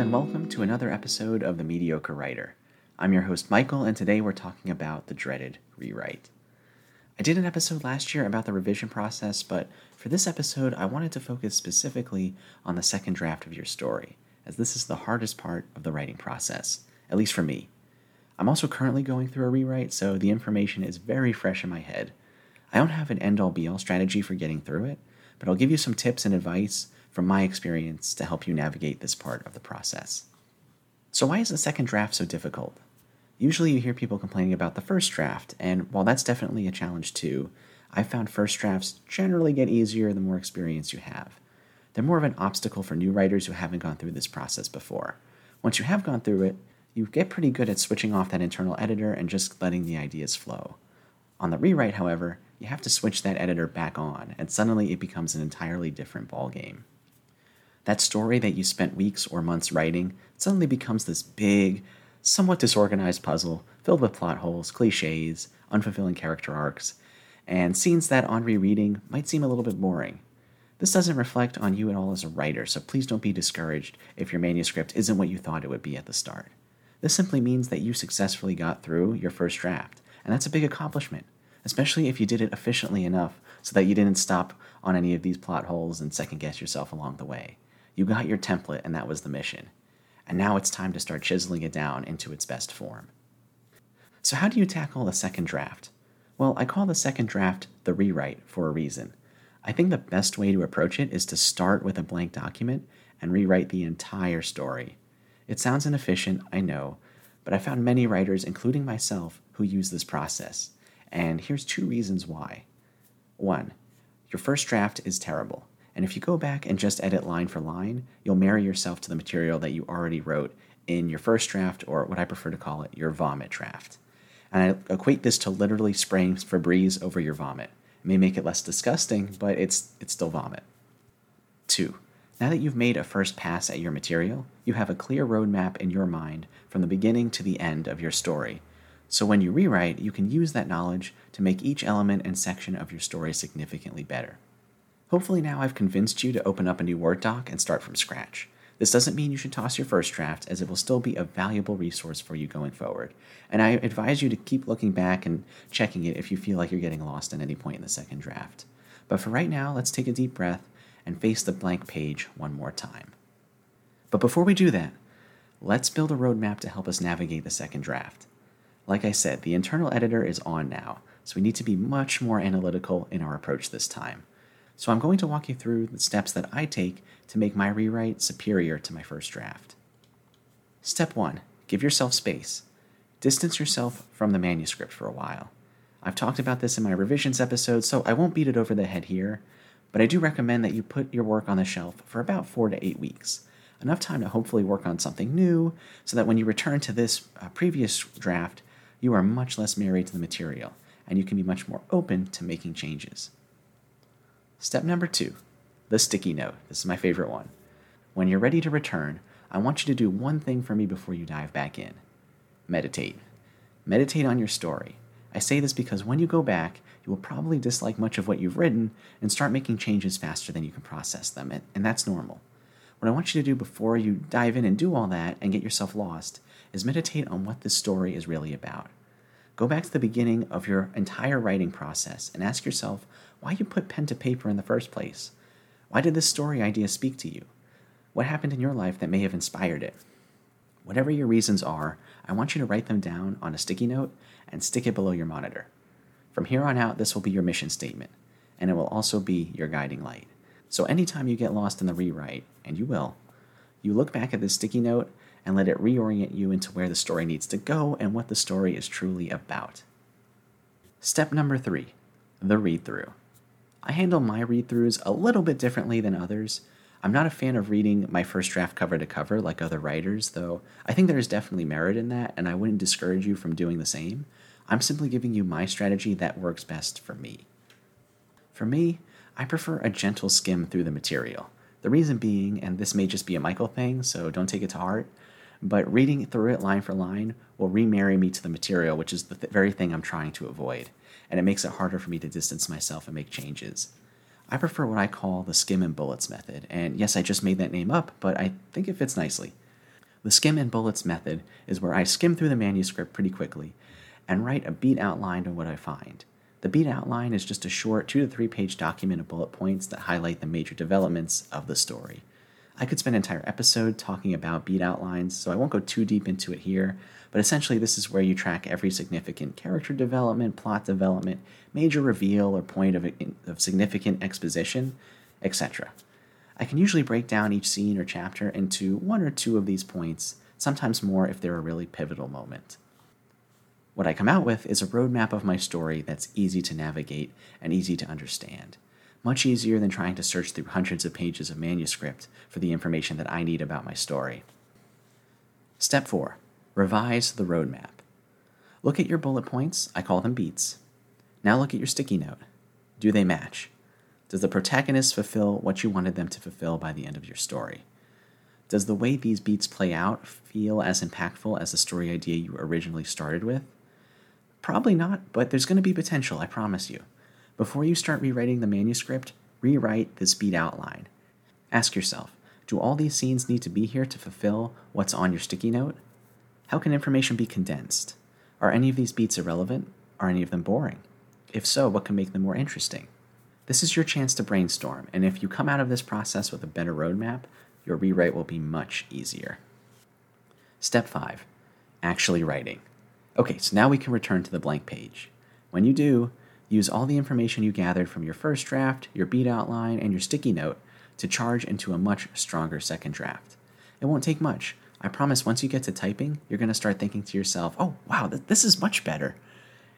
and welcome to another episode of The Mediocre Writer. I'm your host, Michael, and today we're talking about the dreaded rewrite. I did an episode last year about the revision process, but for this episode, I wanted to focus specifically on the second draft of your story, as this is the hardest part of the writing process, at least for me. I'm also currently going through a rewrite, so the information is very fresh in my head. I don't have an end all be all strategy for getting through it, but I'll give you some tips and advice from my experience to help you navigate this part of the process. So, why is the second draft so difficult? Usually, you hear people complaining about the first draft, and while that's definitely a challenge too, I've found first drafts generally get easier the more experience you have. They're more of an obstacle for new writers who haven't gone through this process before. Once you have gone through it, you get pretty good at switching off that internal editor and just letting the ideas flow. On the rewrite, however, you have to switch that editor back on, and suddenly it becomes an entirely different ballgame. That story that you spent weeks or months writing suddenly becomes this big, somewhat disorganized puzzle filled with plot holes, cliches, unfulfilling character arcs, and scenes that on rereading might seem a little bit boring. This doesn't reflect on you at all as a writer, so please don't be discouraged if your manuscript isn't what you thought it would be at the start. This simply means that you successfully got through your first draft, and that's a big accomplishment, especially if you did it efficiently enough so that you didn't stop on any of these plot holes and second guess yourself along the way. You got your template, and that was the mission. And now it's time to start chiseling it down into its best form. So, how do you tackle the second draft? Well, I call the second draft the rewrite for a reason. I think the best way to approach it is to start with a blank document and rewrite the entire story. It sounds inefficient, I know, but I found many writers, including myself, who use this process. And here's two reasons why. One, your first draft is terrible. And if you go back and just edit line for line, you'll marry yourself to the material that you already wrote in your first draft, or what I prefer to call it, your vomit draft. And I equate this to literally spraying Febreze over your vomit. It may make it less disgusting, but it's, it's still vomit. Two, now that you've made a first pass at your material, you have a clear roadmap in your mind from the beginning to the end of your story. So when you rewrite, you can use that knowledge to make each element and section of your story significantly better. Hopefully, now I've convinced you to open up a new Word doc and start from scratch. This doesn't mean you should toss your first draft, as it will still be a valuable resource for you going forward. And I advise you to keep looking back and checking it if you feel like you're getting lost at any point in the second draft. But for right now, let's take a deep breath and face the blank page one more time. But before we do that, let's build a roadmap to help us navigate the second draft. Like I said, the internal editor is on now, so we need to be much more analytical in our approach this time. So I'm going to walk you through the steps that I take to make my rewrite superior to my first draft. Step 1 Give yourself space. Distance yourself from the manuscript for a while. I've talked about this in my revisions episode, so I won't beat it over the head here, but I do recommend that you put your work on the shelf for about four to eight weeks. Enough time to hopefully work on something new so that when you return to this uh, previous draft, you are much less married to the material and you can be much more open to making changes. Step number two the sticky note. This is my favorite one. When you're ready to return, I want you to do one thing for me before you dive back in meditate. Meditate on your story. I say this because when you go back, you will probably dislike much of what you've written and start making changes faster than you can process them, and, that's normal. What I want you to do before you dive in and do all that and get yourself lost is meditate on what this story is really about. Go back to the beginning of your entire writing process and ask yourself why you put pen to paper in the first place. Why did this story idea speak to you? What happened in your life that may have inspired it? Whatever your reasons are, I want you to write them down on a sticky note and stick it below your monitor. From here on out, this will be your mission statement, and it will also be your guiding light. So anytime you get lost in the rewrite, and you will, you look back at this sticky note and let it reorient you into where the story needs to go and what the story is truly about. Step number three the read through. I handle my read throughs a little bit differently than others. I'm not a fan of reading my first draft cover to cover like other writers, though I think there is definitely merit in that, and I wouldn't discourage you from doing the same. I'm simply giving you my strategy that works best for me. For me, I prefer a gentle skim through the material. The reason being, and this may just be a Michael thing, so don't take it to heart, but reading through it line for line will remarry me to the material, which is the th- very thing I'm trying to avoid and it makes it harder for me to distance myself and make changes. I prefer what I call the skim and bullets method, and yes, I just made that name up, but I think it fits nicely. The skim and bullets method is where I skim through the manuscript pretty quickly and write a beat outline of what I find. The beat outline is just a short two to three page document of bullet points that highlight the major developments of the story. I could spend an entire episode talking about beat outlines, so I won't go too deep into it here, but essentially, this is where you track every significant character development, plot development, major reveal, or point of, of significant exposition, etc. I can usually break down each scene or chapter into one or two of these points, sometimes more if they're a really pivotal moment. What I come out with is a roadmap of my story that's easy to navigate and easy to understand. Much easier than trying to search through hundreds of pages of manuscript for the information that I need about my story. Step 4 Revise the roadmap. Look at your bullet points, I call them beats. Now look at your sticky note. Do they match? Does the protagonist fulfill what you wanted them to fulfill by the end of your story? Does the way these beats play out feel as impactful as the story idea you originally started with? Probably not, but there's going to be potential, I promise you. Before you start rewriting the manuscript, rewrite this beat outline. Ask yourself do all these scenes need to be here to fulfill what's on your sticky note? How can information be condensed? Are any of these beats irrelevant? Are any of them boring? If so, what can make them more interesting? This is your chance to brainstorm, and if you come out of this process with a better roadmap, your rewrite will be much easier. Step 5 Actually writing. Okay, so now we can return to the blank page. When you do, use all the information you gathered from your first draft, your beat outline, and your sticky note to charge into a much stronger second draft. It won't take much. I promise once you get to typing, you're going to start thinking to yourself, oh, wow, th- this is much better.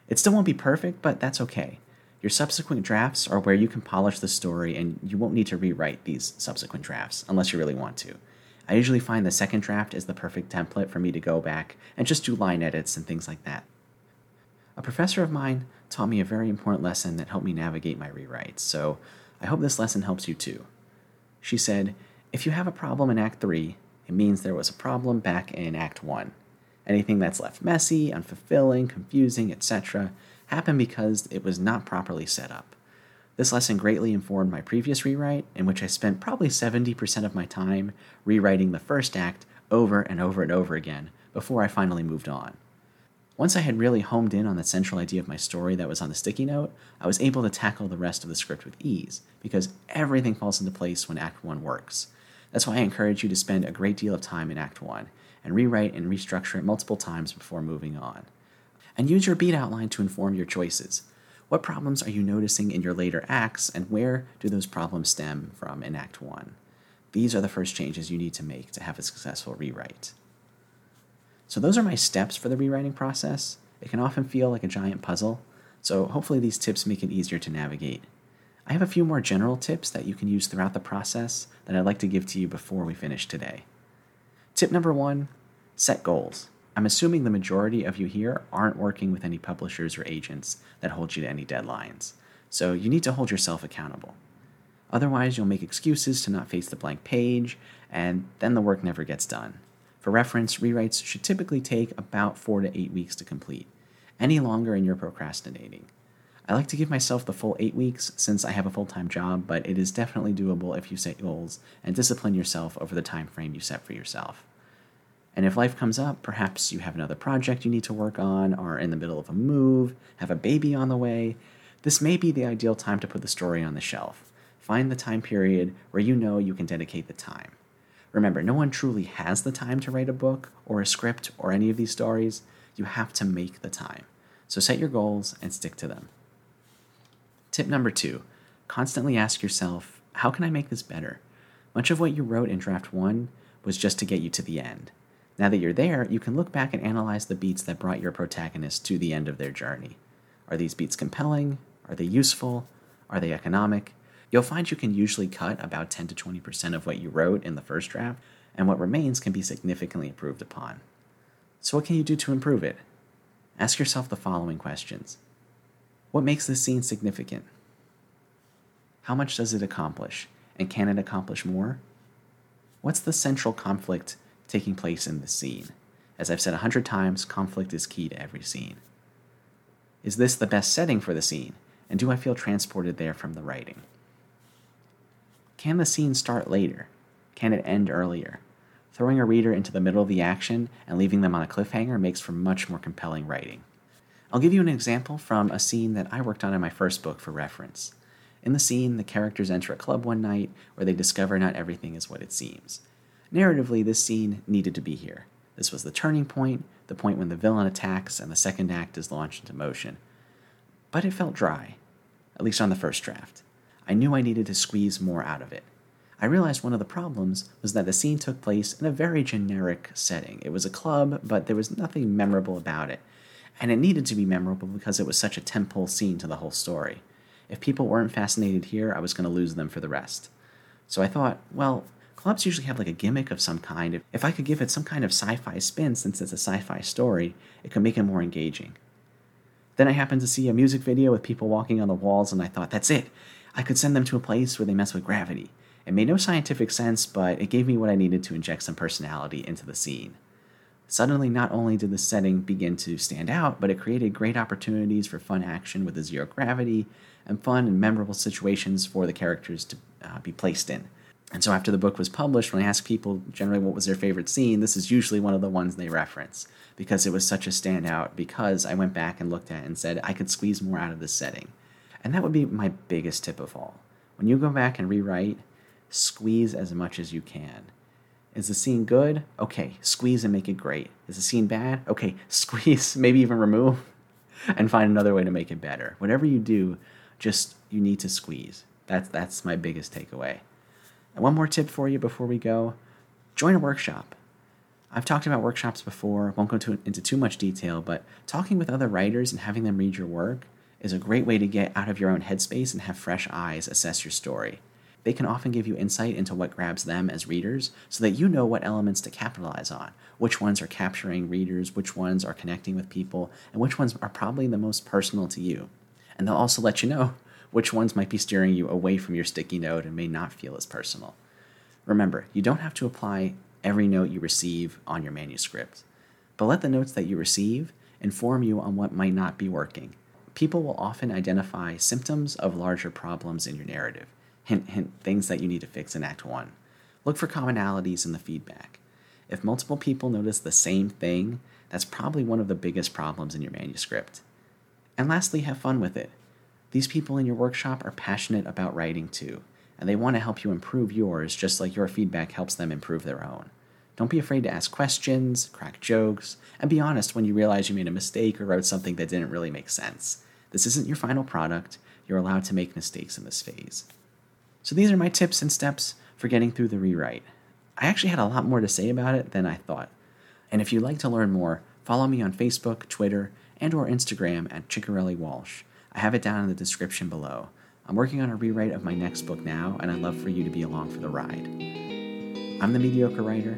It still won't be perfect, but that's okay. Your subsequent drafts are where you can polish the story and you won't need to rewrite these subsequent drafts unless you really want to. I usually find the second draft is the perfect template for me to go back and just do line edits and things like that. A professor of mine taught me a very important lesson that helped me navigate my rewrites, so I hope this lesson helps you too. She said, If you have a problem in Act 3, it means there was a problem back in Act 1. Anything that's left messy, unfulfilling, confusing, etc., happened because it was not properly set up. This lesson greatly informed my previous rewrite, in which I spent probably 70% of my time rewriting the first act over and over and over again before I finally moved on. Once I had really homed in on the central idea of my story that was on the sticky note, I was able to tackle the rest of the script with ease, because everything falls into place when Act 1 works. That's why I encourage you to spend a great deal of time in Act 1 and rewrite and restructure it multiple times before moving on. And use your beat outline to inform your choices. What problems are you noticing in your later acts, and where do those problems stem from in Act 1? These are the first changes you need to make to have a successful rewrite. So, those are my steps for the rewriting process. It can often feel like a giant puzzle, so hopefully, these tips make it easier to navigate. I have a few more general tips that you can use throughout the process that I'd like to give to you before we finish today. Tip number one set goals. I'm assuming the majority of you here aren't working with any publishers or agents that hold you to any deadlines, so you need to hold yourself accountable. Otherwise, you'll make excuses to not face the blank page, and then the work never gets done. For reference, rewrites should typically take about four to eight weeks to complete. Any longer, and you're procrastinating. I like to give myself the full eight weeks since I have a full time job, but it is definitely doable if you set goals and discipline yourself over the time frame you set for yourself. And if life comes up, perhaps you have another project you need to work on, are in the middle of a move, have a baby on the way, this may be the ideal time to put the story on the shelf. Find the time period where you know you can dedicate the time. Remember, no one truly has the time to write a book or a script or any of these stories. You have to make the time. So set your goals and stick to them. Tip number two constantly ask yourself, how can I make this better? Much of what you wrote in draft one was just to get you to the end. Now that you're there, you can look back and analyze the beats that brought your protagonist to the end of their journey. Are these beats compelling? Are they useful? Are they economic? You'll find you can usually cut about 10 to 20% of what you wrote in the first draft, and what remains can be significantly improved upon. So, what can you do to improve it? Ask yourself the following questions what makes this scene significant? How much does it accomplish? And can it accomplish more? What's the central conflict taking place in the scene? As I've said a hundred times, conflict is key to every scene. Is this the best setting for the scene? And do I feel transported there from the writing? Can the scene start later? Can it end earlier? Throwing a reader into the middle of the action and leaving them on a cliffhanger makes for much more compelling writing. I'll give you an example from a scene that I worked on in my first book for reference. In the scene, the characters enter a club one night where they discover not everything is what it seems. Narratively, this scene needed to be here. This was the turning point, the point when the villain attacks and the second act is launched into motion. But it felt dry, at least on the first draft. I knew I needed to squeeze more out of it. I realized one of the problems was that the scene took place in a very generic setting. It was a club, but there was nothing memorable about it. And it needed to be memorable because it was such a tentpole scene to the whole story. If people weren't fascinated here, I was going to lose them for the rest. So I thought, well, clubs usually have like a gimmick of some kind. If I could give it some kind of sci fi spin since it's a sci fi story, it could make it more engaging. Then I happened to see a music video with people walking on the walls, and I thought, that's it. I could send them to a place where they mess with gravity. It made no scientific sense, but it gave me what I needed to inject some personality into the scene. Suddenly, not only did the setting begin to stand out, but it created great opportunities for fun action with the zero gravity, and fun and memorable situations for the characters to uh, be placed in. And so, after the book was published, when I ask people generally what was their favorite scene, this is usually one of the ones they reference because it was such a standout. Because I went back and looked at it and said, I could squeeze more out of this setting. And that would be my biggest tip of all. When you go back and rewrite, squeeze as much as you can. Is the scene good? Okay, squeeze and make it great. Is the scene bad? Okay, squeeze, maybe even remove, and find another way to make it better. Whatever you do, just you need to squeeze. That's that's my biggest takeaway. And one more tip for you before we go: join a workshop. I've talked about workshops before. Won't go to, into too much detail, but talking with other writers and having them read your work is a great way to get out of your own headspace and have fresh eyes assess your story. They can often give you insight into what grabs them as readers so that you know what elements to capitalize on, which ones are capturing readers, which ones are connecting with people, and which ones are probably the most personal to you and they'll also let you know which ones might be steering you away from your sticky note and may not feel as personal. Remember, you don't have to apply every note you receive on your manuscript, but let the notes that you receive inform you on what might not be working. People will often identify symptoms of larger problems in your narrative, hint, hint, things that you need to fix in Act 1. Look for commonalities in the feedback. If multiple people notice the same thing, that's probably one of the biggest problems in your manuscript. And lastly, have fun with it. These people in your workshop are passionate about writing too, and they want to help you improve yours just like your feedback helps them improve their own. Don't be afraid to ask questions, crack jokes, and be honest when you realize you made a mistake or wrote something that didn't really make sense. This isn't your final product. You're allowed to make mistakes in this phase. So, these are my tips and steps for getting through the rewrite. I actually had a lot more to say about it than I thought. And if you'd like to learn more, follow me on Facebook, Twitter, and or Instagram at Ciccarelli Walsh. I have it down in the description below. I'm working on a rewrite of my next book now, and I'd love for you to be along for the ride. I'm the Mediocre Writer,